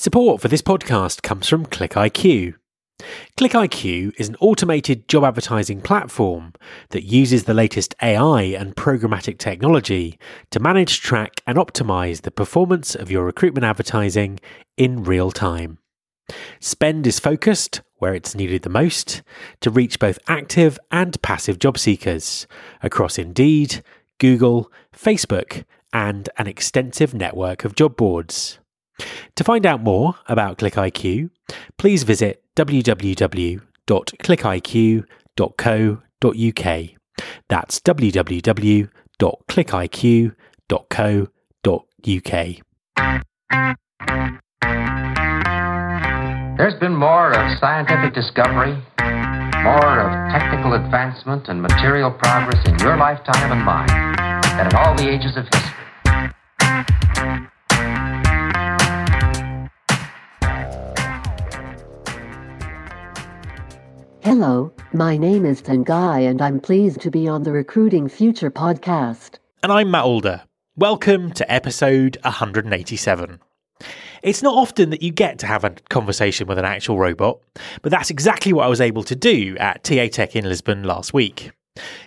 Support for this podcast comes from ClickIQ. ClickIQ is an automated job advertising platform that uses the latest AI and programmatic technology to manage, track, and optimize the performance of your recruitment advertising in real time. Spend is focused where it's needed the most to reach both active and passive job seekers across Indeed, Google, Facebook, and an extensive network of job boards. To find out more about ClickIQ, please visit www.clickiq.co.uk. That's www.clickiq.co.uk. There's been more of scientific discovery, more of technical advancement and material progress in your lifetime and mine than in all the ages of history. Hello, my name is Tengai and I'm pleased to be on the Recruiting Future podcast. And I'm Matt Alder. Welcome to episode 187. It's not often that you get to have a conversation with an actual robot, but that's exactly what I was able to do at TA Tech in Lisbon last week.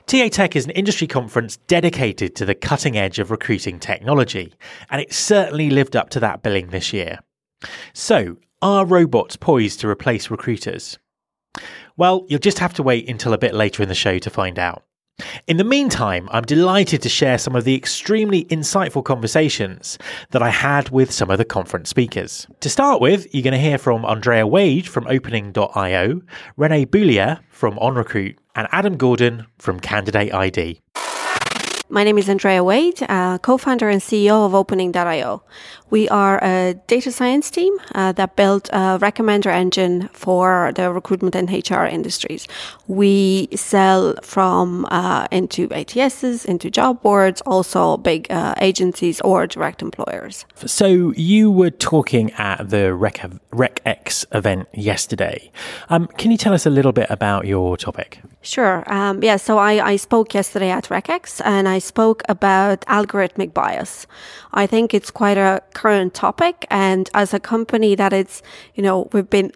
TA Tech is an industry conference dedicated to the cutting edge of recruiting technology, and it certainly lived up to that billing this year. So, are robots poised to replace recruiters? Well, you'll just have to wait until a bit later in the show to find out. In the meantime, I'm delighted to share some of the extremely insightful conversations that I had with some of the conference speakers. To start with, you're going to hear from Andrea Wade from Opening.io, Rene Boulier from OnRecruit, and Adam Gordon from Candidate ID. My name is Andrea Wade, uh, co-founder and CEO of Opening.io. We are a data science team uh, that built a recommender engine for the recruitment and HR industries. We sell from uh, into ATSs, into job boards, also big uh, agencies or direct employers. So you were talking at the Rec- RecX event yesterday. Um, can you tell us a little bit about your topic? Sure. Um, yeah. So I, I spoke yesterday at RecX and I spoke about algorithmic bias. I think it's quite a current topic. And as a company that it's, you know, we've been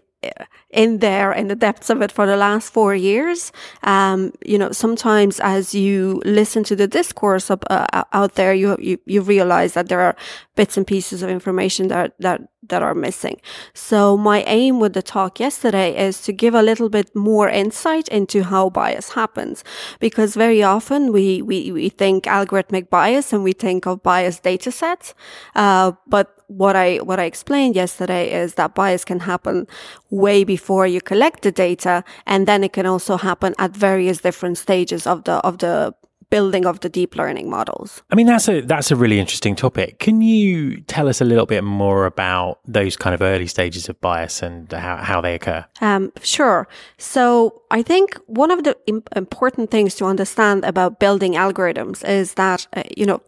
in there in the depths of it for the last four years. Um, you know, sometimes as you listen to the discourse up, uh, out there, you, you, you realize that there are bits and pieces of information that, that, that are missing. So my aim with the talk yesterday is to give a little bit more insight into how bias happens, because very often we, we, we think algorithmic bias and we think of bias data sets. Uh, but what I, what I explained yesterday is that bias can happen way before you collect the data. And then it can also happen at various different stages of the, of the building of the deep learning models. I mean, that's a that's a really interesting topic. Can you tell us a little bit more about those kind of early stages of bias and how, how they occur? Um, sure. So I think one of the important things to understand about building algorithms is that uh, you know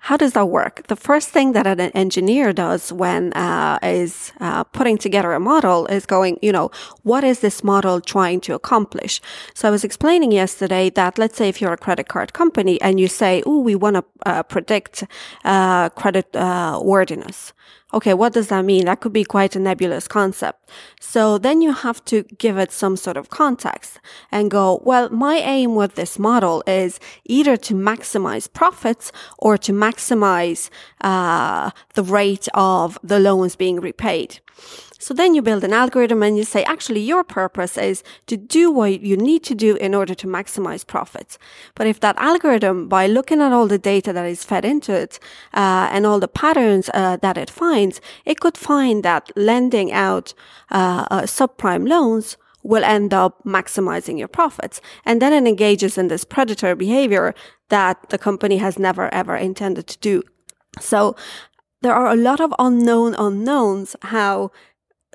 how does that work? The first thing that an engineer does when uh, is uh, putting together a model is going, you know, what is this model trying to accomplish? So I was explaining yesterday that let's say if you're a credit card company and you say, oh, we want to uh, predict uh, credit uh, worthiness. Okay, what does that mean? That could be quite a nebulous concept. So then you have to give it some sort of context and go, well, my aim with this model is either to maximize profits or to maximize uh, the rate of the loans being repaid. So then you build an algorithm and you say, actually, your purpose is to do what you need to do in order to maximize profits. But if that algorithm, by looking at all the data that is fed into it uh, and all the patterns uh, that it finds, it could find that lending out uh, uh subprime loans will end up maximizing your profits. And then it engages in this predator behavior that the company has never ever intended to do. So there are a lot of unknown unknowns how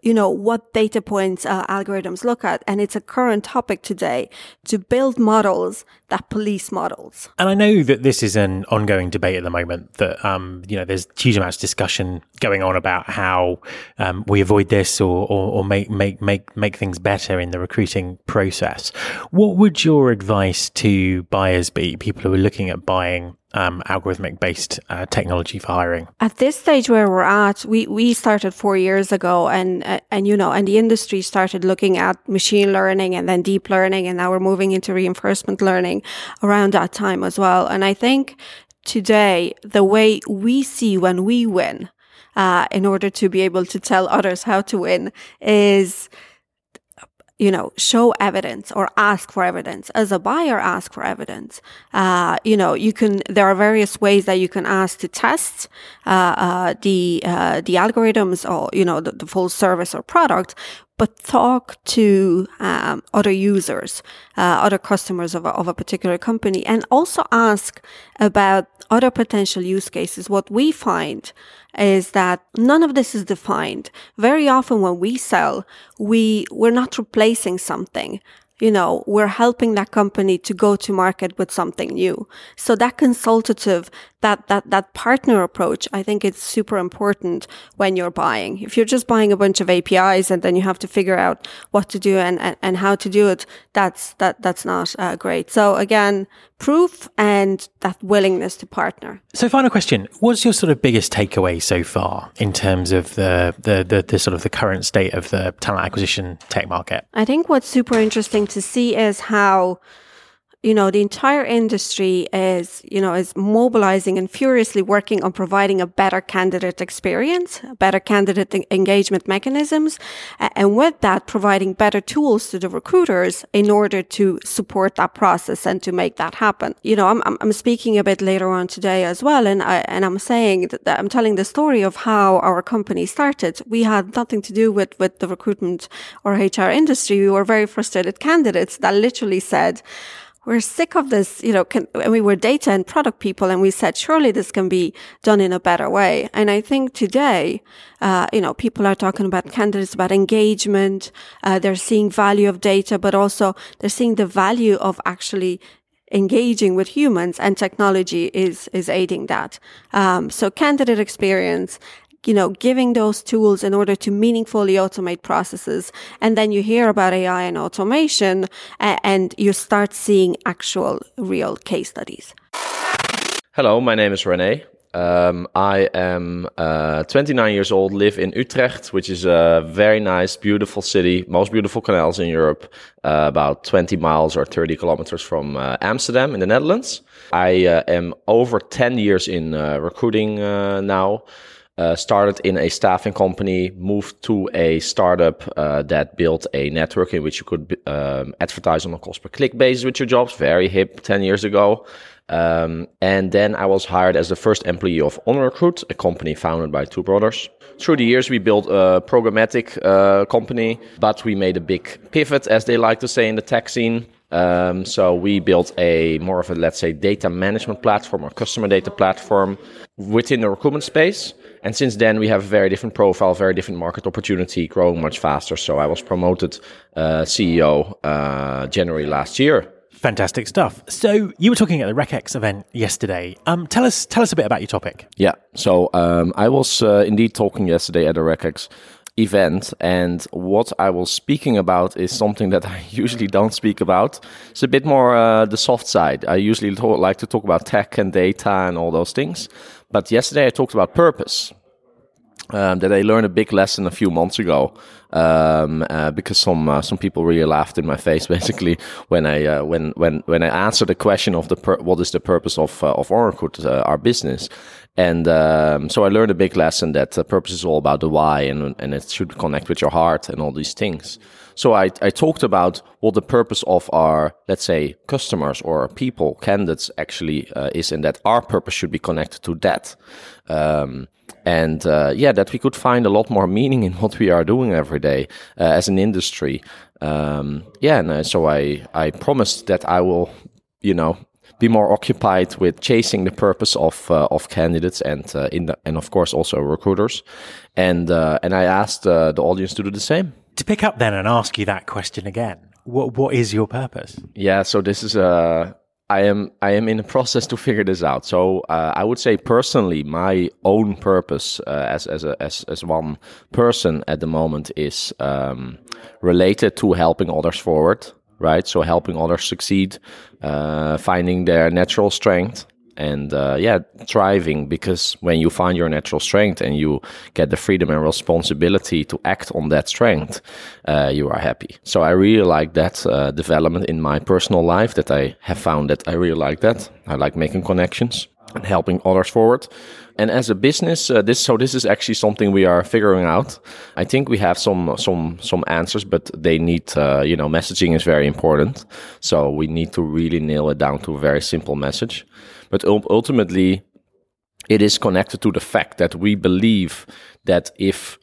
you know, what data points uh, algorithms look at. And it's a current topic today to build models that police models. And I know that this is an ongoing debate at the moment that, um, you know, there's huge amounts of discussion going on about how um, we avoid this or, or, or, make, make, make, make things better in the recruiting process. What would your advice to buyers be, people who are looking at buying um, algorithmic based uh, technology for hiring? At this stage where we're at, we, we started four years ago, and uh, and you know, and the industry started looking at machine learning and then deep learning, and now we're moving into reinforcement learning around that time as well. And I think today the way we see when we win, uh, in order to be able to tell others how to win, is you know, show evidence or ask for evidence. As a buyer, ask for evidence. Uh, you know, you can. There are various ways that you can ask to test uh, uh, the uh, the algorithms or you know the, the, full service or product, but talk to um, other users, uh, other customers of a, of a particular company, and also ask about other potential use cases. What we find is that none of this is defined. Very often when we sell, we, we're not replacing something you know, we're helping that company to go to market with something new. So that consultative, that, that, that partner approach, I think it's super important when you're buying. If you're just buying a bunch of APIs and then you have to figure out what to do and, and, and how to do it, that's, that, that's not uh, great. So again, proof and that willingness to partner. So, final question: What's your sort of biggest takeaway so far in terms of the, the the, the sort of the current state of the talent acquisition tech market? I think what's super interesting to see is how you know, the entire industry is, you know, is mobilizing and furiously working on providing a better candidate experience, better candidate engagement mechanisms, and with that, providing better tools to the recruiters in order to support that process and to make that happen. You know, I'm, I'm speaking a bit later on today as well, and I, and I'm saying that I'm telling the story of how our company started. We had nothing to do with, with the recruitment or HR industry. We were very frustrated candidates that literally said, we're sick of this, you know, can, we were data and product people and we said, surely this can be done in a better way. And I think today, uh, you know, people are talking about candidates, about engagement. Uh, they're seeing value of data, but also they're seeing the value of actually engaging with humans and technology is is aiding that. Um, so candidate experience you know, giving those tools in order to meaningfully automate processes. And then you hear about AI and automation and you start seeing actual real case studies. Hello, my name is Rene. Um, I am uh, 29 years old, live in Utrecht, which is a very nice, beautiful city, most beautiful canals in Europe, uh, about 20 miles or 30 kilometers from uh, Amsterdam in the Netherlands. I uh, am over 10 years in uh, recruiting uh, now. Uh, started in a staffing company, moved to a startup uh, that built a network in which you could um, advertise on a cost per click basis with your jobs. Very hip 10 years ago. Um, and then I was hired as the first employee of OnRecruit, a company founded by two brothers. Through the years, we built a programmatic uh, company, but we made a big pivot, as they like to say in the tech scene. Um, so we built a more of a, let's say, data management platform or customer data platform within the recruitment space. And since then, we have a very different profile, very different market opportunity, growing much faster. So I was promoted uh, CEO uh, January last year. Fantastic stuff. So you were talking at the RecX event yesterday. Um, tell us, tell us a bit about your topic. Yeah. So um, I was uh, indeed talking yesterday at the RecX event and what I was speaking about is something that I usually don't speak about. It's a bit more uh, the soft side. I usually talk, like to talk about tech and data and all those things. But yesterday I talked about purpose. Um, that I learned a big lesson a few months ago um, uh, because some uh, some people really laughed in my face basically when I uh, when when when I answered the question of the what is the purpose of uh, of Oracle uh, our business and um, so I learned a big lesson that purpose is all about the why and and it should connect with your heart and all these things. So I, I talked about what the purpose of our, let's say, customers or people, candidates actually uh, is, and that our purpose should be connected to that. Um, and uh, yeah, that we could find a lot more meaning in what we are doing every day uh, as an industry. Um, yeah, and uh, so I, I promised that I will, you know, be more occupied with chasing the purpose of uh, of candidates and uh, in the, and of course also recruiters, and uh, and I asked uh, the audience to do the same. To pick up then and ask you that question again, what what is your purpose? Yeah, so this is a uh, I am I am in the process to figure this out. So uh, I would say personally, my own purpose uh, as as a, as as one person at the moment is um, related to helping others forward. Right, so helping others succeed, uh, finding their natural strength, and uh, yeah, thriving because when you find your natural strength and you get the freedom and responsibility to act on that strength, uh, you are happy. So I really like that uh, development in my personal life that I have found that I really like that. I like making connections and helping others forward. And as a business, uh, this so this is actually something we are figuring out. I think we have some some some answers, but they need uh, you know messaging is very important. So we need to really nail it down to a very simple message. But ultimately, it is connected to the fact that we believe that if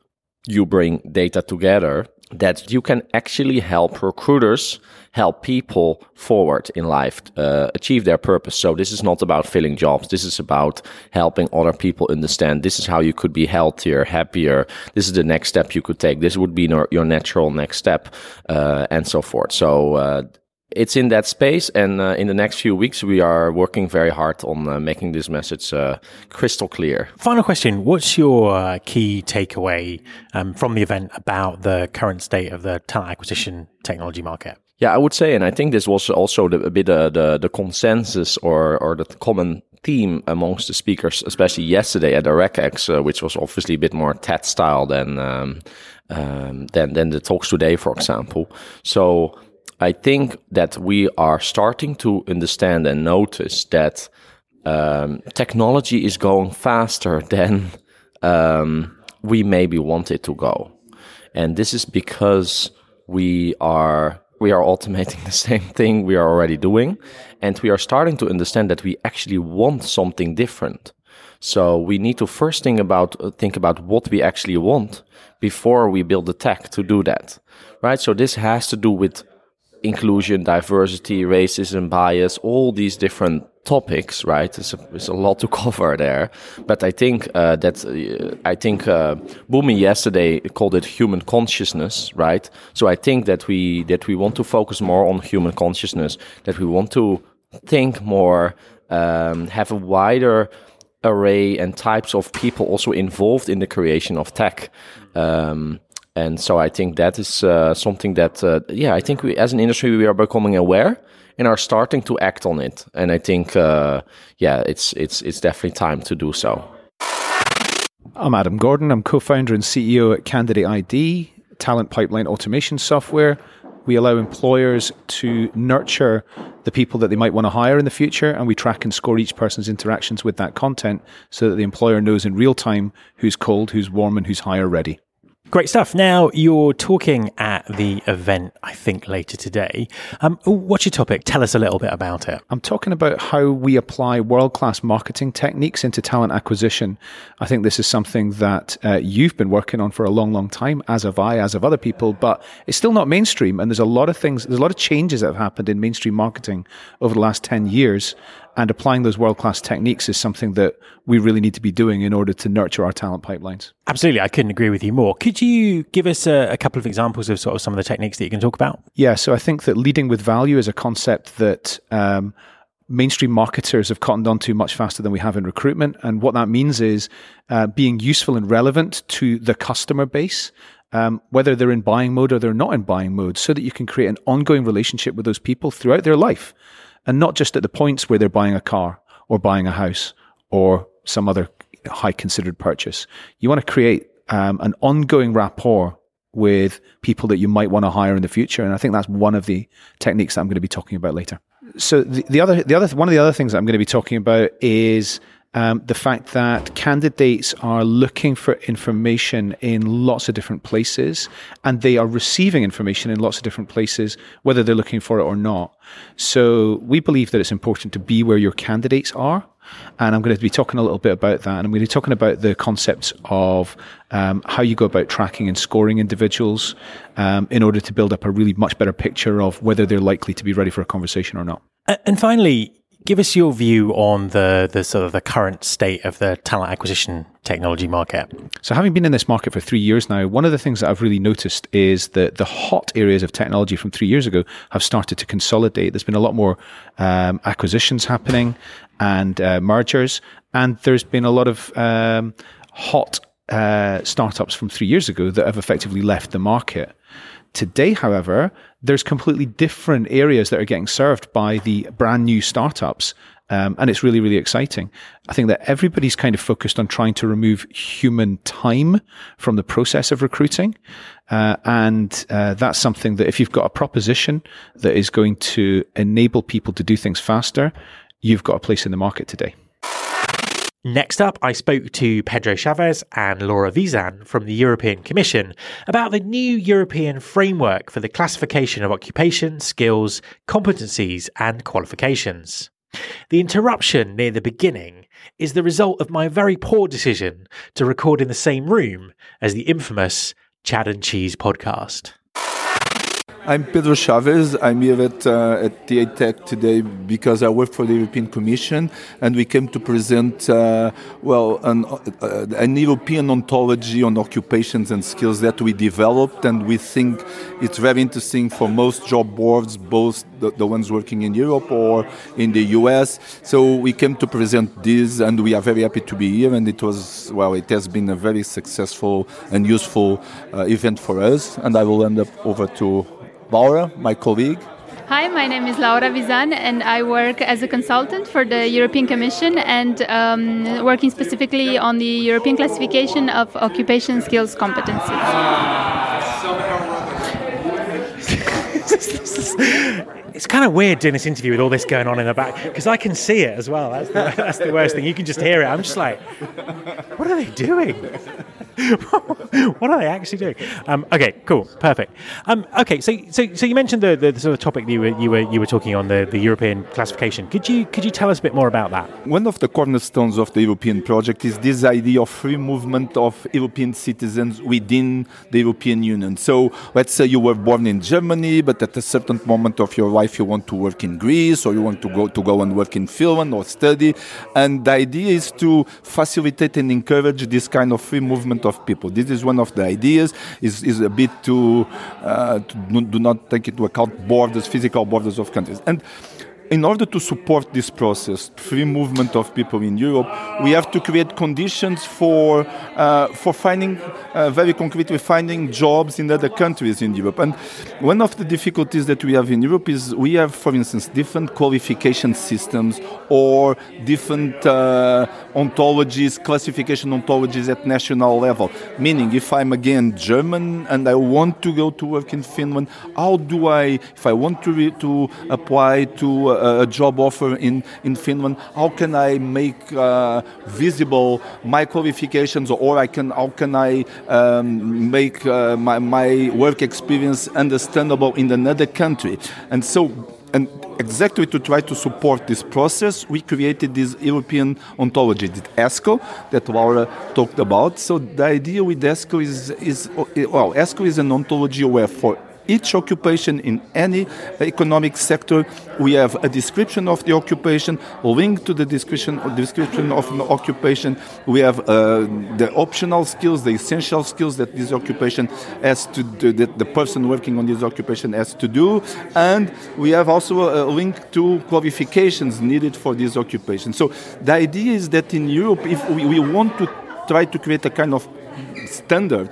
you bring data together, that you can actually help recruiters help people forward in life uh, achieve their purpose. So this is not about filling jobs. This is about helping other people understand this is how you could be healthier happier. This is the next step you could take. This would be your natural next step uh, and so forth. So uh, it's in that space and uh, in the next few weeks we are working very hard on uh, making this message uh, crystal clear. Final question. What's your uh, key takeaway um, from the event about the current state of the talent acquisition technology market? Yeah i would say and i think this was also the, a bit uh, the, the consensus or, or the common theme amongst the speakers especially yesterday at the RecX uh, which was obviously a bit more ted style than um, um, than, than the talks today for example. So I think that we are starting to understand and notice that um, technology is going faster than um, we maybe want it to go, and this is because we are we are automating the same thing we are already doing, and we are starting to understand that we actually want something different. So we need to first think about think about what we actually want before we build the tech to do that, right? So this has to do with inclusion, diversity, racism, bias, all these different topics, right? It's a, it's a lot to cover there. But I think uh, that uh, I think uh, Boomi yesterday called it human consciousness, right? So I think that we that we want to focus more on human consciousness, that we want to think more, um, have a wider array and types of people also involved in the creation of tech. Um, and so I think that is uh, something that, uh, yeah, I think we, as an industry, we are becoming aware and are starting to act on it. And I think, uh, yeah, it's it's it's definitely time to do so. I'm Adam Gordon. I'm co-founder and CEO at Candidate ID, talent pipeline automation software. We allow employers to nurture the people that they might want to hire in the future, and we track and score each person's interactions with that content so that the employer knows in real time who's cold, who's warm, and who's hire ready. Great stuff. Now, you're talking at the event, I think, later today. Um, what's your topic? Tell us a little bit about it. I'm talking about how we apply world class marketing techniques into talent acquisition. I think this is something that uh, you've been working on for a long, long time, as have I, as have other people, but it's still not mainstream. And there's a lot of things, there's a lot of changes that have happened in mainstream marketing over the last 10 years and applying those world class techniques is something that we really need to be doing in order to nurture our talent pipelines. Absolutely. I couldn't agree with you more. Could you give us a, a, couple of examples of sort of some of the techniques that you can talk about? Yeah. So I think that leading with value is a concept that, um, mainstream marketers have cottoned onto much faster than we have in recruitment. And what that means is uh, being useful and relevant to the customer base. Um, whether they're in buying mode or they're not in buying mode, so that you can create an ongoing relationship with those people throughout their life and not just at the points where they're buying a car or buying a house or some other high considered purchase. You want to create um, an ongoing rapport with people that you might want to hire in the future, and I think that's one of the techniques that I'm going to be talking about later. So the, the other, the other, one of the other things that I'm going to be talking about is um, the fact that candidates are looking for information in lots of different places and they are receiving information in lots of different places, whether they're looking for it or not. So we believe that it's important to be where your candidates are. And I'm going to be talking a little bit about that. And I'm going to be talking about the concepts of um, how you go about tracking and scoring individuals um, in order to build up a really much better picture of whether they're likely to be ready for a conversation or not. And finally, give us your view on the the sort of the current state of the talent acquisition technology market. So, having been in this market for three years now, one of the things that I've really noticed is that the hot areas of technology from three years ago have started to consolidate. There's been a lot more um, acquisitions happening and uh, mergers, and there's been a lot of um, hot uh, startups from three years ago that have effectively left the market. Today, however, there's completely different areas that are getting served by the brand new startups. Um, and it's really, really exciting. I think that everybody's kind of focused on trying to remove human time from the process of recruiting. Uh, and uh, that's something that if you've got a proposition that is going to enable people to do things faster, you've got a place in the market today. Next up, I spoke to Pedro Chavez and Laura Vizan from the European Commission about the new European framework for the classification of occupation, skills, competencies, and qualifications. The interruption near the beginning is the result of my very poor decision to record in the same room as the infamous Chad and Cheese podcast. I'm Pedro Chavez. I'm here at, uh, at TA Tech today because I work for the European Commission and we came to present, uh, well, an, uh, an, European ontology on occupations and skills that we developed and we think it's very interesting for most job boards, both the, the ones working in Europe or in the US. So we came to present this and we are very happy to be here and it was, well, it has been a very successful and useful uh, event for us and I will end up over to Laura, my colleague. Hi, my name is Laura Vizan, and I work as a consultant for the European Commission and um, working specifically on the European classification of occupation skills competencies. it's kind of weird doing this interview with all this going on in the back because I can see it as well. That's the, that's the worst thing. You can just hear it. I'm just like, what are they doing? what are they actually doing? Um, okay, cool, perfect. Um, okay, so so so you mentioned the, the, sort of topic that you were you were you were talking on the, the European classification. Could you could you tell us a bit more about that? One of the cornerstones of the European project is this idea of free movement of European citizens within the European Union. So let's say you were born in Germany, but at a certain moment of your life you want to work in Greece or you want to go to go and work in Finland or study, and the idea is to facilitate and encourage this kind of free movement of people. This is one of the ideas. is is a bit to, uh, to do not take into account borders, physical borders of countries. And in order to support this process, free movement of people in Europe, we have to create conditions for uh, for finding uh, very concretely finding jobs in other countries in Europe. And one of the difficulties that we have in Europe is we have, for instance, different qualification systems or different uh, ontologies, classification ontologies at national level. Meaning, if I'm again German and I want to go to work in Finland, how do I, if I want to to apply to a job offer in, in Finland, how can I make uh, visible my qualifications or I can, how can I um, make uh, my, my work experience understandable in another country? And so and exactly to try to support this process, we created this European ontology, the ESCO, that Laura talked about. So the idea with ESCO is, is well, ESCO is an ontology where for each occupation in any economic sector. We have a description of the occupation, linked to the description, description of an occupation. We have uh, the optional skills, the essential skills that this occupation has to do, that the person working on this occupation has to do. And we have also a link to qualifications needed for this occupation. So the idea is that in Europe, if we, we want to try to create a kind of standard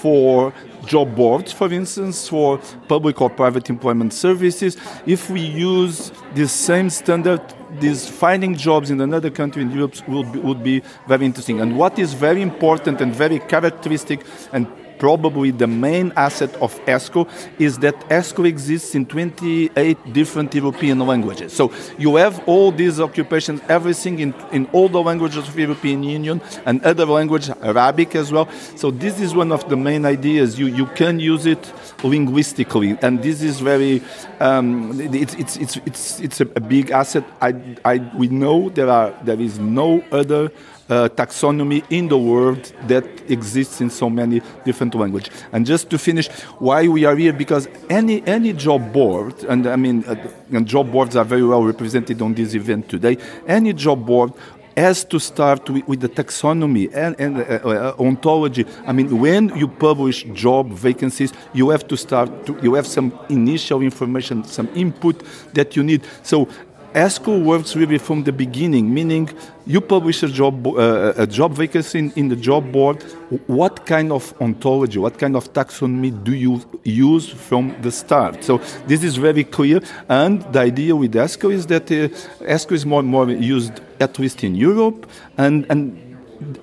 for job boards, for instance, for public or private employment services. If we use this same standard, these finding jobs in another country in Europe would be, would be very interesting. And what is very important and very characteristic and probably the main asset of ESCO is that ESCO exists in 28 different European languages. So you have all these occupations, everything in, in all the languages of European Union and other languages, Arabic as well. So this is one of the main ideas. You, you can use it linguistically, and this is very, um, it's, it's, it's, it's, it's a big asset. I, I, we know there, are, there is no other uh, taxonomy in the world that exists in so many different languages. And just to finish, why we are here, because any any job board, and I mean, uh, and job boards are very well represented on this event today. Any job board has to start with, with the taxonomy and, and uh, uh, ontology. I mean, when you publish job vacancies, you have to start. To, you have some initial information, some input that you need. So ESCO works really from the beginning, meaning you publish a job uh, a job vacancy in, in, the job board. What kind of ontology, what kind of taxonomy do you use from the start? So this is very clear. And the idea with ESCO is that uh, ESCO is more and more used, at least in Europe, and and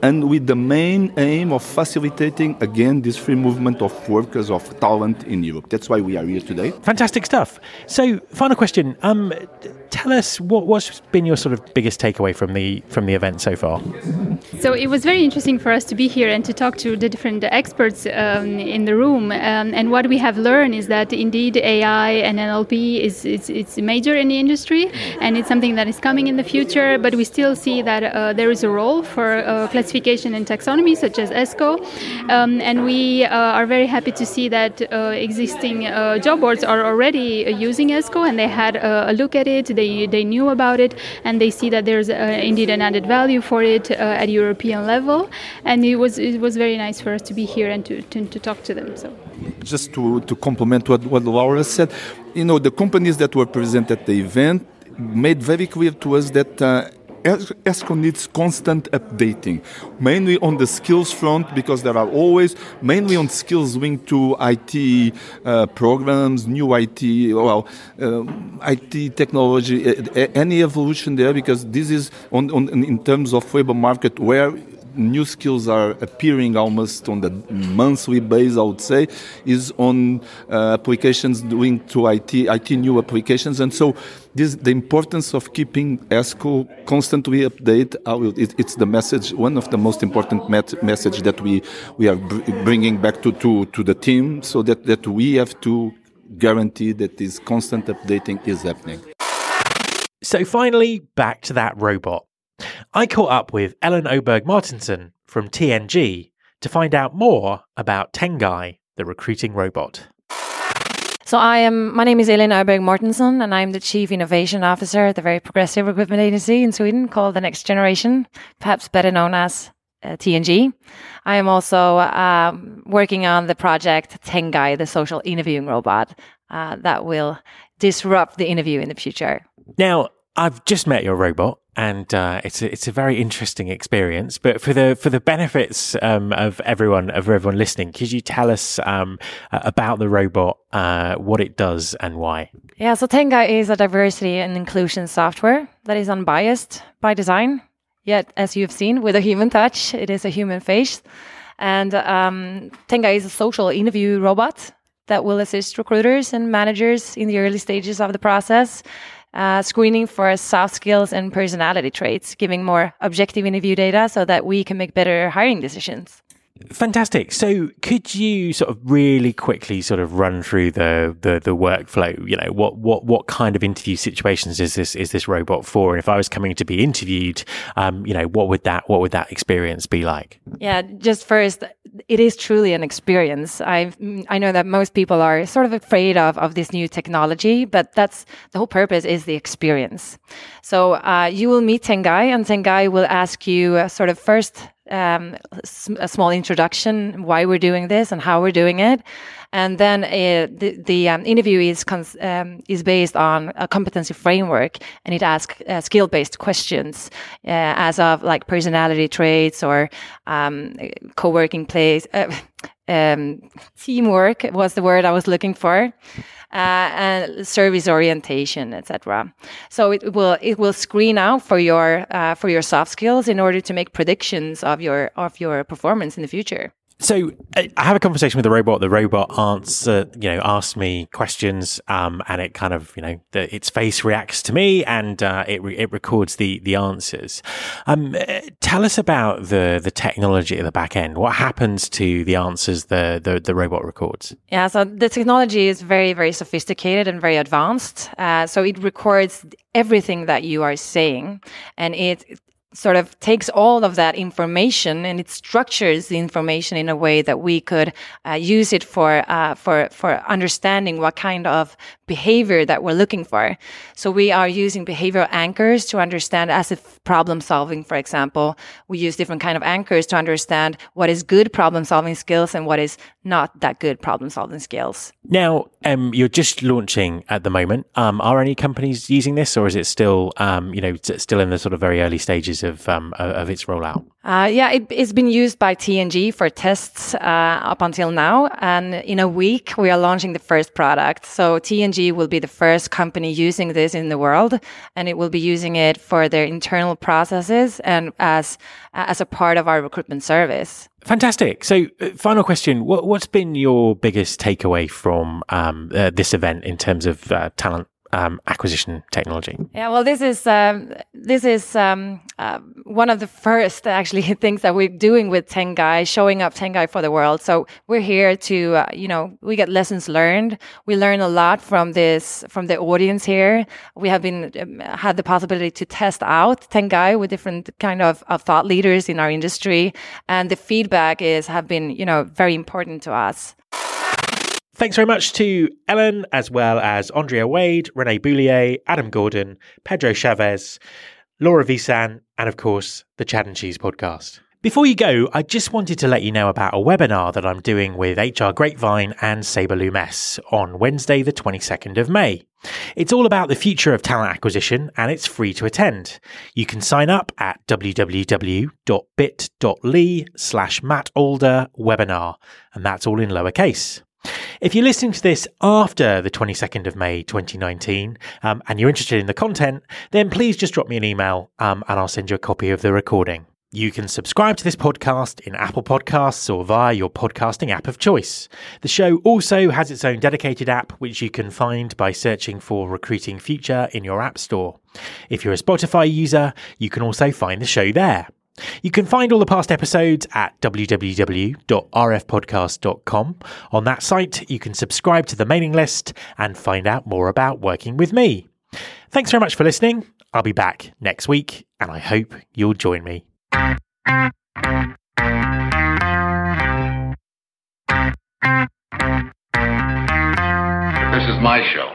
and with the main aim of facilitating again this free movement of workers of talent in Europe. That's why we are here today. Fantastic stuff. So, final question: um, Tell us what, what's been your sort of biggest takeaway from the from the event so far. So it was very interesting for us to be here and to talk to the different experts um, in the room. Um, and what we have learned is that indeed AI and NLP is it's, it's major in the industry, and it's something that is coming in the future. But we still see that uh, there is a role for uh, classification and taxonomy, such as ESCO. Um, and we uh, are very happy to see that uh, existing uh, job boards are already using ESCO, and they had a look at it. They they knew about it, and they see that there's indeed an added value for it at European level. And it was it was very nice for us to be here and to, to, to talk to them. So just to, to complement what, what Laura said, you know, the companies that were present at the event made very clear to us that ESCO needs constant updating, mainly on the skills front, because there are always, mainly on skills linked to IT uh, programs, new IT, well, uh, IT technology, any evolution there, because this is on, on in terms of labor market where new skills are appearing almost on the monthly base, I would say, is on uh, applications doing to IT, IT new applications. And so this, the importance of keeping ESCO constantly update, it, it's the message, one of the most important message that we, we are br- bringing back to, to, to the team so that, that we have to guarantee that this constant updating is happening. So finally, back to that robot. I caught up with Ellen Oberg Martinson from TNG to find out more about Tengai, the recruiting robot. So I am. My name is Elin Oberg Mortensen, and I'm the Chief Innovation Officer at the very progressive recruitment agency in Sweden called the Next Generation, perhaps better known as uh, TNG. I am also um, working on the project Tengai, the social interviewing robot uh, that will disrupt the interview in the future. Now, I've just met your robot, and uh, it's a, it's a very interesting experience. But for the for the benefits um, of everyone of everyone listening, could you tell us um, about the robot, uh, what it does, and why? Yeah, so Tengai is a diversity and inclusion software that is unbiased by design. Yet, as you've seen, with a human touch, it is a human face. And um, Tengai is a social interview robot that will assist recruiters and managers in the early stages of the process uh, screening for soft skills and personality traits, giving more objective interview data so that we can make better hiring decisions. Fantastic. So, could you sort of really quickly sort of run through the, the the workflow? You know, what what what kind of interview situations is this is this robot for? And if I was coming to be interviewed, um, you know, what would that what would that experience be like? Yeah, just first, it is truly an experience. I I know that most people are sort of afraid of of this new technology, but that's the whole purpose is the experience. So uh, you will meet Tengai, and Tengai will ask you uh, sort of first um, a small introduction why we're doing this and how we're doing it, and then uh, the, the um, interview is um, is based on a competency framework, and it asks uh, skill based questions uh, as of like personality traits or um, co-working place. Uh, um, teamwork was the word I was looking for uh, and service orientation, etc. So it will it will screen out for your uh, for your soft skills in order to make predictions of your of your performance in the future. So I have a conversation with the robot. The robot answer, you know, asks me questions, um, and it kind of, you know, the, its face reacts to me, and uh, it re- it records the the answers. Um, tell us about the the technology at the back end. What happens to the answers the the, the robot records? Yeah, so the technology is very very sophisticated and very advanced. Uh, so it records everything that you are saying, and it sort of takes all of that information and it structures the information in a way that we could uh, use it for uh, for for understanding what kind of behavior that we're looking for. So we are using behavioral anchors to understand as if problem solving, for example, we use different kind of anchors to understand what is good problem solving skills and what is not that good problem solving skills. Now, um, you're just launching at the moment. Um, are any companies using this, or is it still, um, you know, still in the sort of very early stages of um, of its rollout? Uh, yeah, it, has been used by TNG for tests uh, up until now, and in a week we are launching the first product. So TNG will be the first company using this in the world, and it will be using it for their internal processes and as as a part of our recruitment service. Fantastic. So, uh, final question: what, has been your biggest takeaway from um, uh, this event in terms of uh, talent um, acquisition technology? Yeah, well, this is um, this is um, uh, one of the first actually things that we're doing with Tengai, showing up Tengai for the world. So we're here to uh, you know we get lessons learned. We learn a lot from this from the audience here. We have been um, had the possibility to test out Tengai with different kind of, of thought leaders in our industry, and the feedback is have been you know very important to us. Thanks very much to Ellen, as well as Andrea Wade, Renee Boulier, Adam Gordon, Pedro Chavez, Laura Visan, and of course, the Chad and Cheese podcast. Before you go, I just wanted to let you know about a webinar that I'm doing with HR Grapevine and Sabre Lumess on Wednesday, the 22nd of May. It's all about the future of talent acquisition and it's free to attend. You can sign up at www.bit.ly slash Matt Alder webinar, and that's all in lowercase. If you're listening to this after the 22nd of May 2019 um, and you're interested in the content, then please just drop me an email um, and I'll send you a copy of the recording. You can subscribe to this podcast in Apple Podcasts or via your podcasting app of choice. The show also has its own dedicated app, which you can find by searching for Recruiting Future in your App Store. If you're a Spotify user, you can also find the show there. You can find all the past episodes at www.rfpodcast.com. On that site, you can subscribe to the mailing list and find out more about working with me. Thanks very much for listening. I'll be back next week, and I hope you'll join me. This is my show.